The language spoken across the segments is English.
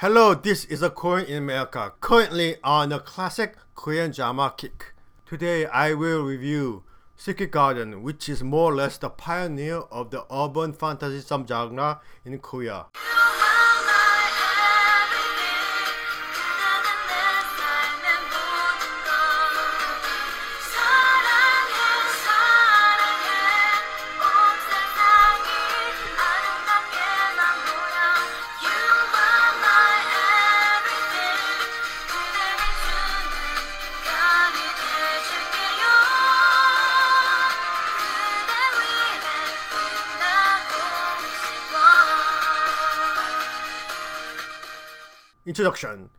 Hello, this is a Korean in America, currently on a classic Korean drama kick. Today I will review Secret Garden, which is more or less the pioneer of the urban fantasy subgenre in Korea. Introduction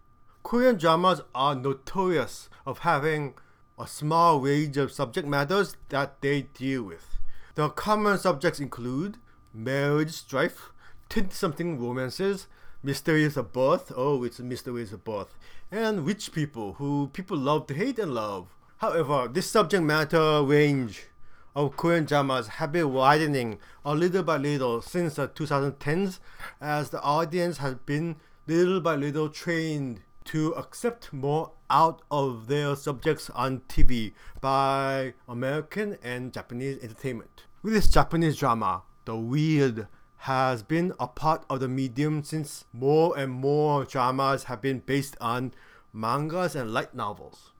Korean dramas are notorious of having a small range of subject matters that they deal with. The common subjects include marriage strife, teen something romances, mysteries of birth, oh, it's mysteries of birth, and rich people who people love to hate and love. However, this subject matter range of Korean dramas have been widening a little by little since the 2010s as the audience has been little by little trained to accept more out of their subjects on TV by American and Japanese entertainment. With this Japanese drama, the weird has been a part of the medium since more and more dramas have been based on mangas and light novels.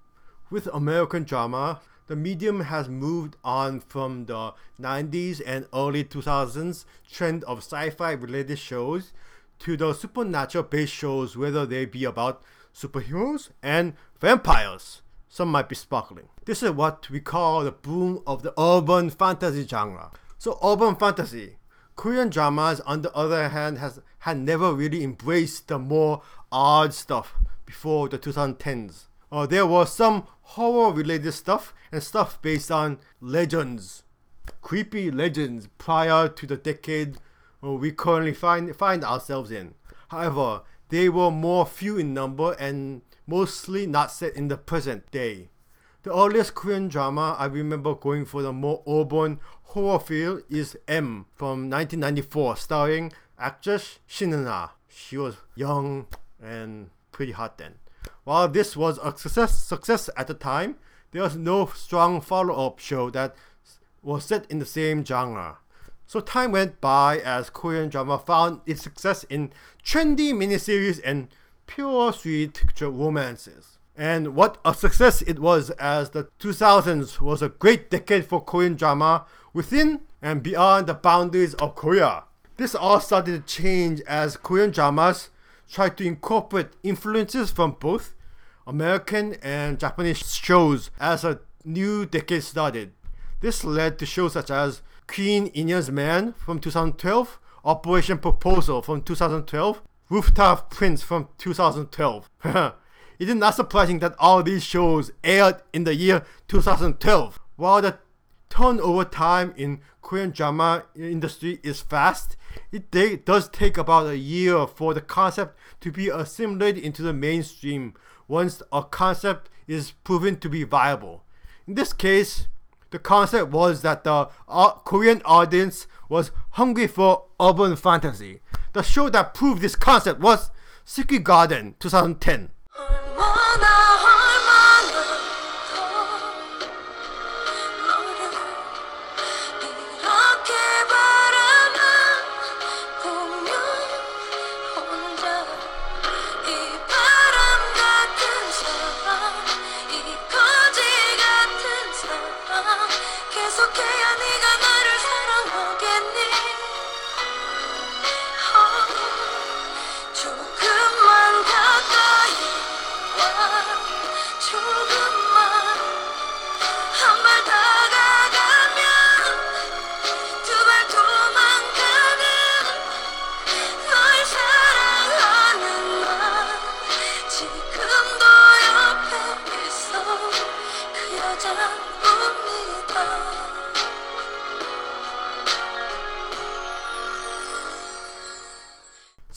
With American drama, the medium has moved on from the 90s and early 2000s trend of sci-fi related shows to the supernatural based shows, whether they be about superheroes and vampires. Some might be sparkling. This is what we call the boom of the urban fantasy genre. So, urban fantasy. Korean dramas, on the other hand, has had never really embraced the more odd stuff before the 2010s. Uh, there was some horror related stuff and stuff based on legends, creepy legends prior to the decade we currently find find ourselves in. However, they were more few in number and mostly not set in the present day. The earliest Korean drama I remember going for the more urban horror feel is M from 1994, starring actress Shim Eun-ha. She was young and pretty hot then. While this was a success, success at the time, there was no strong follow-up show that was set in the same genre. So time went by as Korean drama found its success in trendy miniseries and pure sweet picture romances. And what a success it was as the 2000s was a great decade for Korean drama within and beyond the boundaries of Korea. This all started to change as Korean dramas tried to incorporate influences from both American and Japanese shows as a new decade started. This led to shows such as Queen In-hyun's Man from 2012, Operation Proposal from 2012, Rooftop Prince from 2012. it is not surprising that all these shows aired in the year 2012. While the turnover time in Korean drama industry is fast, it de- does take about a year for the concept to be assimilated into the mainstream once a concept is proven to be viable. In this case, the concept was that the uh, Korean audience was hungry for urban fantasy. The show that proved this concept was Secret Garden 2010.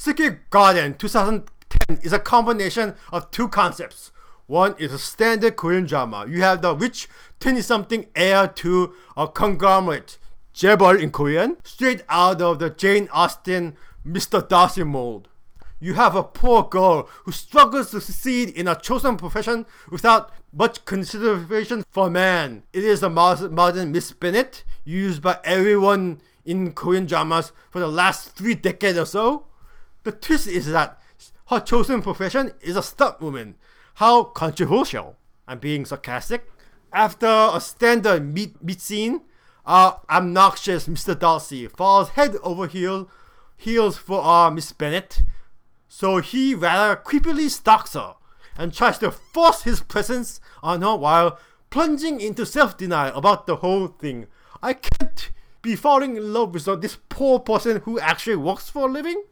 Secret Garden 2010 is a combination of two concepts. One is a standard Korean drama. You have the rich 20 something heir to a conglomerate, chaebol in Korean, straight out of the Jane Austen Mr. Darcy mold. you have a poor girl who struggles to succeed in a chosen profession without much consideration for man. It is the modern Miss Bennet used by everyone in Korean dramas for the last three decades or so. The twist is that her chosen profession is a stunt woman. How controversial. I'm being sarcastic. After a standard meet, meet scene, our obnoxious Mr. Darcy falls head over heel, heels for our Miss Bennet. So he rather creepily stalks her and tries to force his presence on her while plunging into self-denial about the whole thing. I can't be falling in love with this poor person who actually works for a living.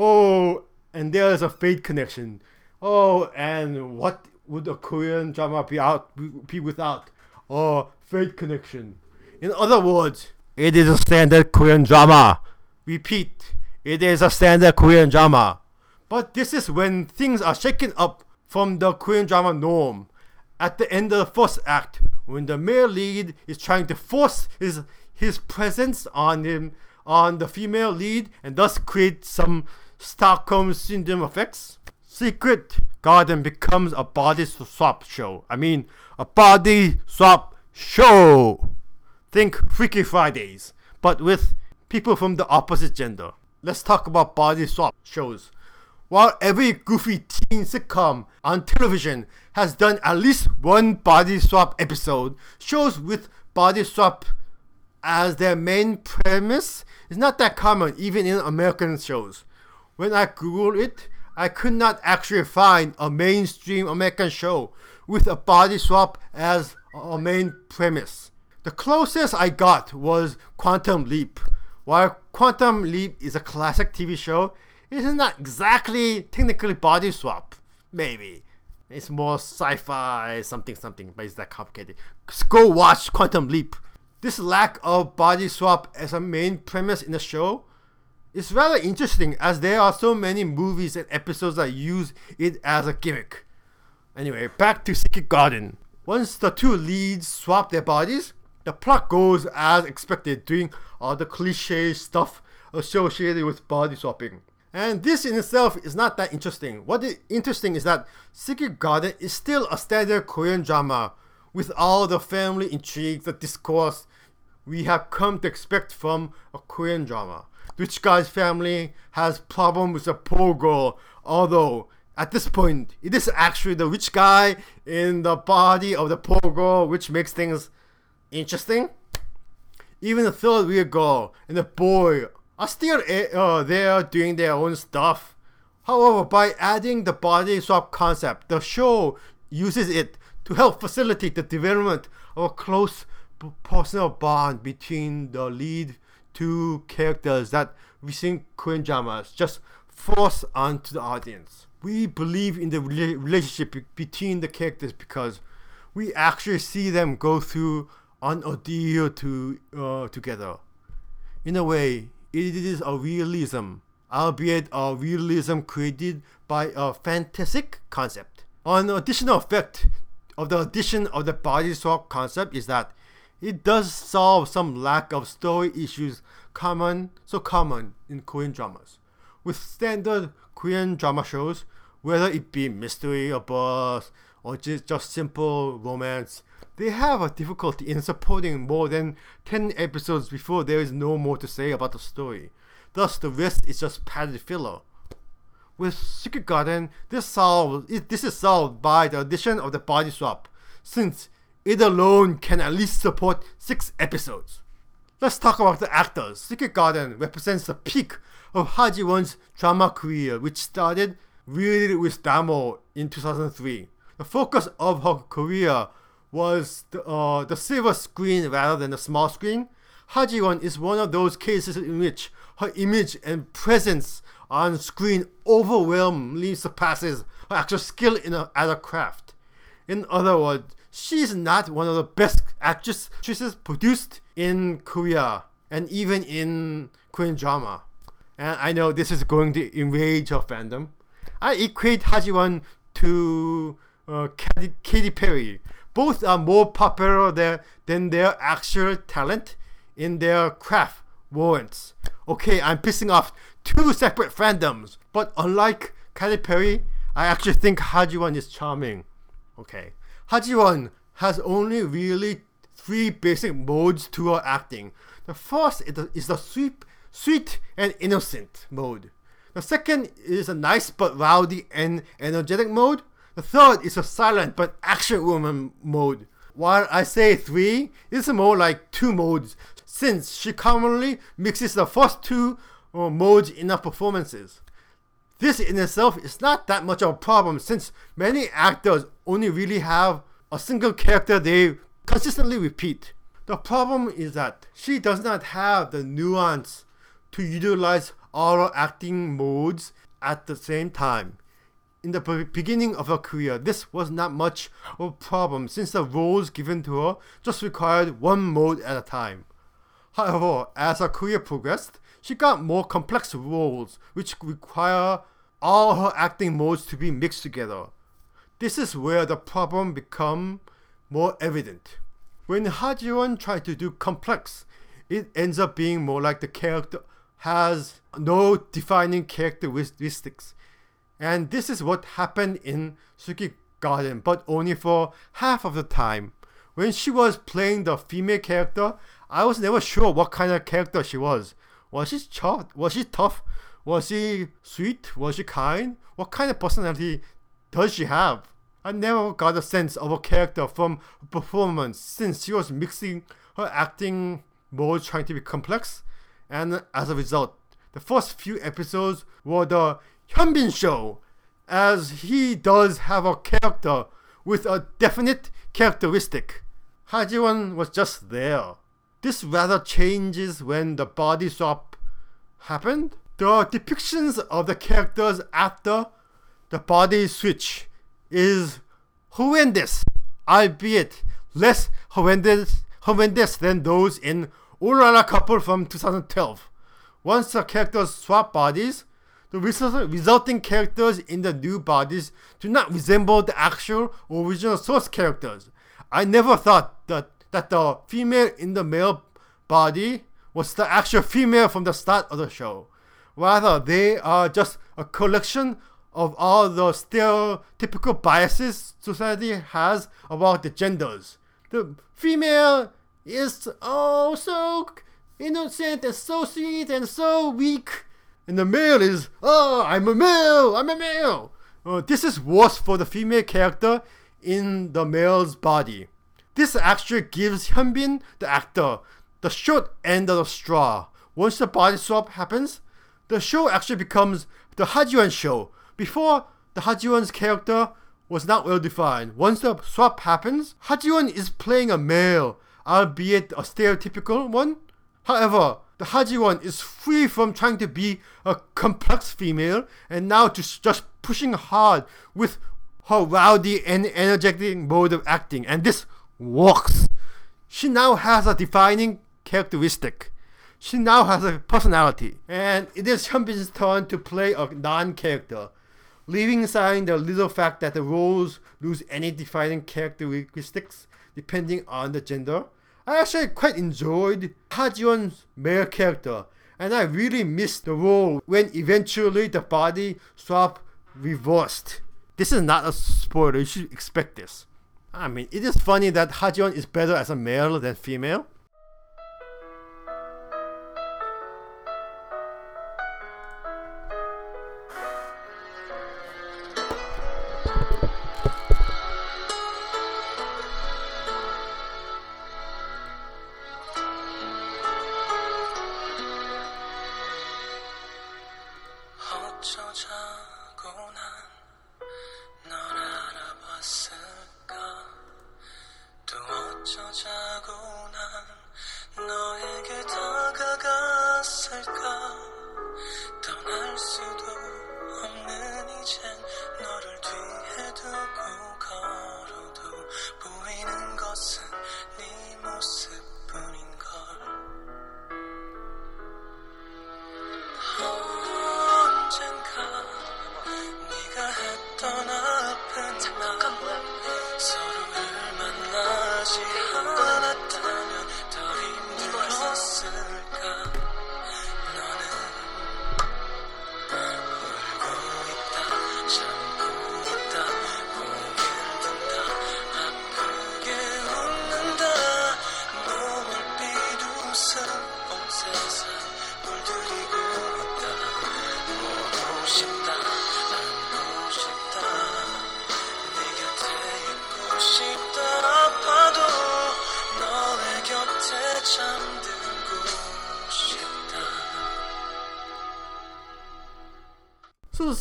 Oh, and there is a fate connection. Oh, and what would a Korean drama be out be without? Oh, fate connection. In other words, it is a standard Korean drama. Repeat, it is a standard Korean drama. But this is when things are shaken up from the Korean drama norm. At the end of the first act, when the male lead is trying to force his his presence on him on the female lead and thus create some Stockholm syndrome effects, Secret Garden becomes a body swap show. I mean, a body swap show. Think Freaky Fridays, but with people from the opposite gender. Let's talk about body swap shows. While every goofy teen sitcom on television has done at least one body swap episode, shows with body swap as their main premise is not that common even in American shows. When I googled it, I could not actually find a mainstream American show with a body swap as a main premise. The closest I got was Quantum Leap. While Quantum Leap is a classic TV show, it is not exactly technically body swap. Maybe. It's more sci-fi something something, but it's that complicated. Just Go watch Quantum Leap. This lack of body swap as a main premise in the show is rather interesting as there are so many movies and episodes that use it as a gimmick. Anyway, back to Secret Garden. Once the two leads swap their bodies, the plot goes as expected, doing all the cliche stuff associated with body swapping. And this in itself is not that interesting. What is interesting is that Secret Garden is still a standard Korean drama with all the family intrigue, the discourse we have come to expect from a Korean drama. Rich guy's family has problem with a poor girl, although at this point it is actually the rich guy in the body of the poor girl which makes things interesting. Even the third wheel girl and the boy are still uh, there doing their own stuff. However, by adding the body swap concept, the show uses it to help facilitate the development of a close personal bond between the lead two characters that we see Korean dramas just force onto the audience. We believe in the relationship between the characters because we actually see them go through an ordeal to uh, together. In a way, it is a realism, albeit a realism created by a fantastic concept. An additional effect of the addition of the body swap concept is that it does solve some lack of story issues common so common in Korean dramas. With standard Korean drama shows, whether it be mystery or buzz or just, just simple romance, they have a difficulty in supporting more than 10 episodes before there is no more to say about the story. Thus, the rest is just padded filler. With Secret Garden, this, solved, this is solved by the addition of the body swap, since it alone can at least support 6 episodes. Let's talk about the actors. Secret Garden represents the peak of Ha Ji Won's drama career, which started really with Damo in 2003. The focus of her career was the, uh, the silver screen rather than the small screen. Ha Ji Won is one of those cases in which her image and presence on screen overwhelmingly surpasses her actual skill in a, at a craft. In other words, she's not one of the best actresses produced in Korea and even in Korean drama. And I know this is going to enrage her fandom. I equate Ha Ji Won to uh, Katy, Katy Perry, both are more popular there than their actual talent in their craft warrants. Okay, I'm pissing off two separate fandoms. But unlike Katy Perry, I actually think Hajiwon is charming. Okay. Hajiwon has only really three basic modes to her acting. The first is the sweet, sweet and innocent mode. The second is a nice but rowdy and energetic mode. The third is a silent but action woman mode. While I say three, it's more like two modes since she commonly mixes the first two uh, modes in her performances. This in itself is not that much of a problem since many actors only really have a single character they consistently repeat. The problem is that she does not have the nuance to utilize all acting modes at the same time in the beginning of her career, this was not much of a problem since the roles given to her just required one mode at a time. However, as her career progressed, she got more complex roles which require all her acting modes to be mixed together. This is where the problem become more evident. When Hajiwon tried to do complex, it ends up being more like the character has no defining characteristics and this is what happened in Secret Garden, but only for half of the time. When she was playing the female character, I was never sure what kind of character she was. Was she tough? Was she tough? Was she sweet? Was she kind? What kind of personality does she have? I never got a sense of a character from her performance since she was mixing her acting modes trying to be complex, and as a result, the first few episodes were the Hyunbin show, as he does have a character with a definite characteristic. Hajiwon was just there. This rather changes when the body swap happened. The depictions of the characters after the body switch is horrendous, albeit less horrendous, horrendous than those in Ulala Couple from 2012. Once the characters swap bodies, the resulting characters in the new bodies do not resemble the actual original source characters. I never thought that, that the female in the male body was the actual female from the start of the show. Rather, they are just a collection of all the stereotypical biases society has about the genders. The female is oh so innocent and so sweet and so weak and the male is, oh, I'm a male, I'm a male. Uh, this is worse for the female character in the male's body. This actually gives Hyunbin, the actor, the short end of the straw. Once the body swap happens, the show actually becomes the Hajiwon show. Before, the Hajiwon's character was not well defined. Once the swap happens, Hajiwon is playing a male, albeit a stereotypical one. However, the Hajiwon is free from trying to be a complex female and now just, just pushing hard with her rowdy and energetic mode of acting, and this works. She now has a defining characteristic. She now has a personality, and it is Hyunbin's turn to play a non-character, leaving aside the little fact that the roles lose any defining characteristics depending on the gender. I actually quite enjoyed Hajiwon's male character, and I really missed the role when eventually the body swap reversed. This is not a spoiler, you should expect this. I mean, it is funny that Hajiwon is better as a male than female,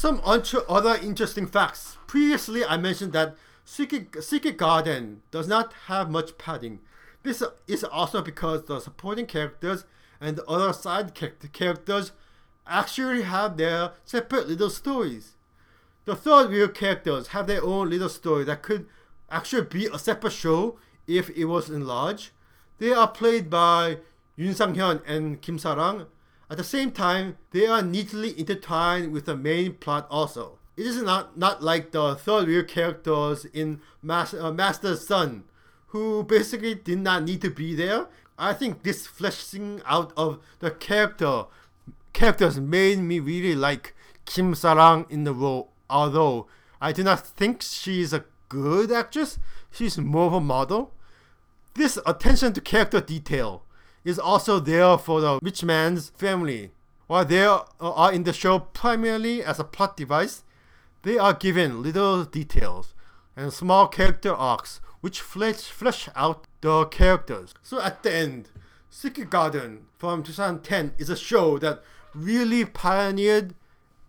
some other interesting facts. Previously, I mentioned that Secret, Secret Garden does not have much padding. This is also because the supporting characters and the other side characters actually have their separate little stories. The third wheel characters have their own little story that could actually be a separate show if it was enlarged. They are played by Yoon Sang Hyun and Kim Sarang. At the same time, they are neatly intertwined with the main plot also. It is not, not like the third wheel characters in Mas- uh, Master's Sun, who basically did not need to be there. I think this fleshing out of the character characters made me really like Kim Sarang in the role, although I do not think she is a good actress. She's more of a model. This attention to character detail is also there for the rich man's family. While they are in the show primarily as a plot device, they are given little details and small character arcs which flesh, flesh out the characters. So at the end, Secret Garden from 2010 is a show that really pioneered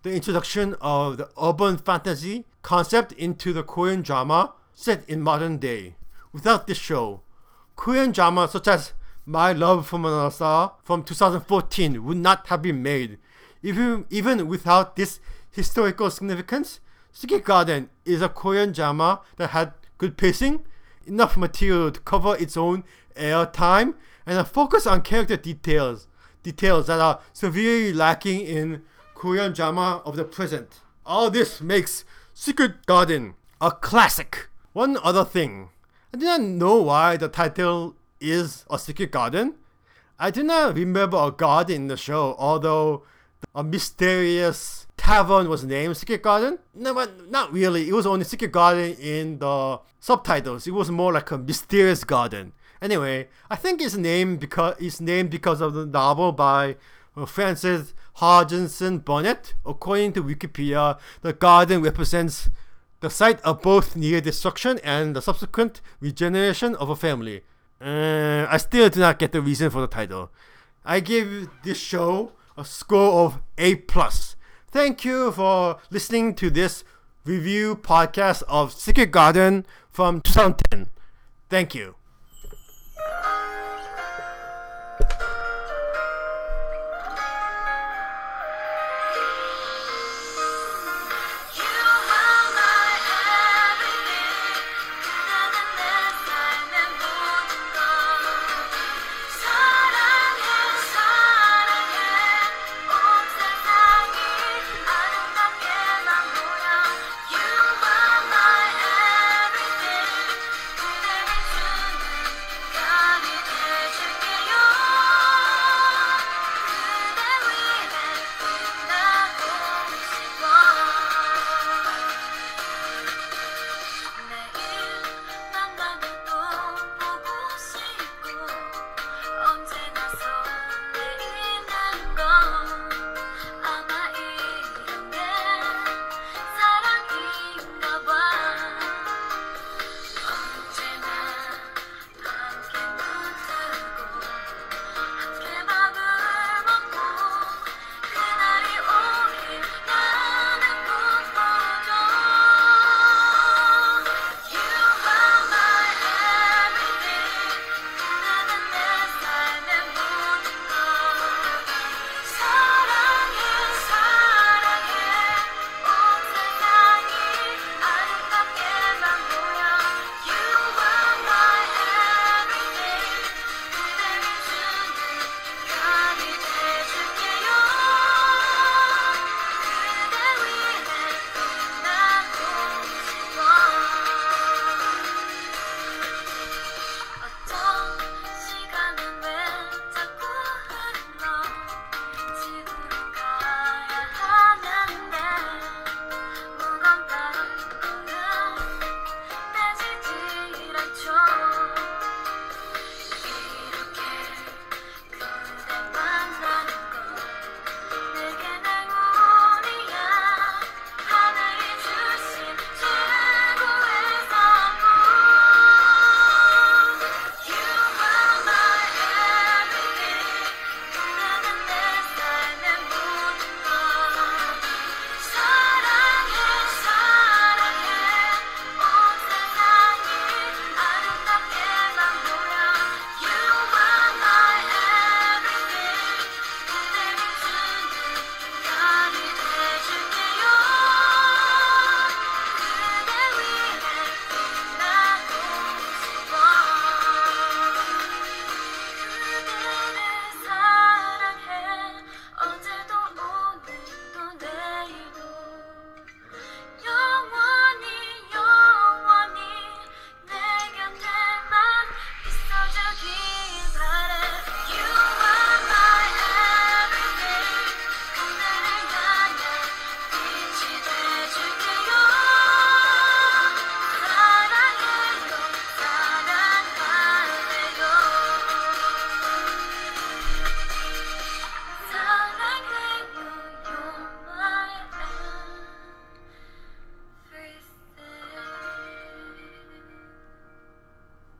the introduction of the urban fantasy concept into the Korean drama set in modern day. Without this show, Korean drama such as My Love Another Star from 2014 would not have been made. Even, even without this historical significance, Secret Garden is a Korean drama that had good pacing, enough material to cover its own airtime, and a focus on character details, details that are severely lacking in Korean drama of the present. All this makes Secret Garden a classic. One other thing, I didn't know why the title is A Secret Garden. I do not remember a garden in the show, although a mysterious tavern was named Secret Garden. No, but not really. It was only Secret Garden in the subtitles. It was more like a mysterious garden. Anyway, I think it's named because it's named because of the novel by Francis Frances Hodgson Burnett. According to Wikipedia, the garden represents the site of both near destruction and the subsequent regeneration of a family. Uh, I still do not get the reason for the title. I give this show a score of A plus. Thank you for listening to this review podcast of Secret Garden from 2010. Thank you.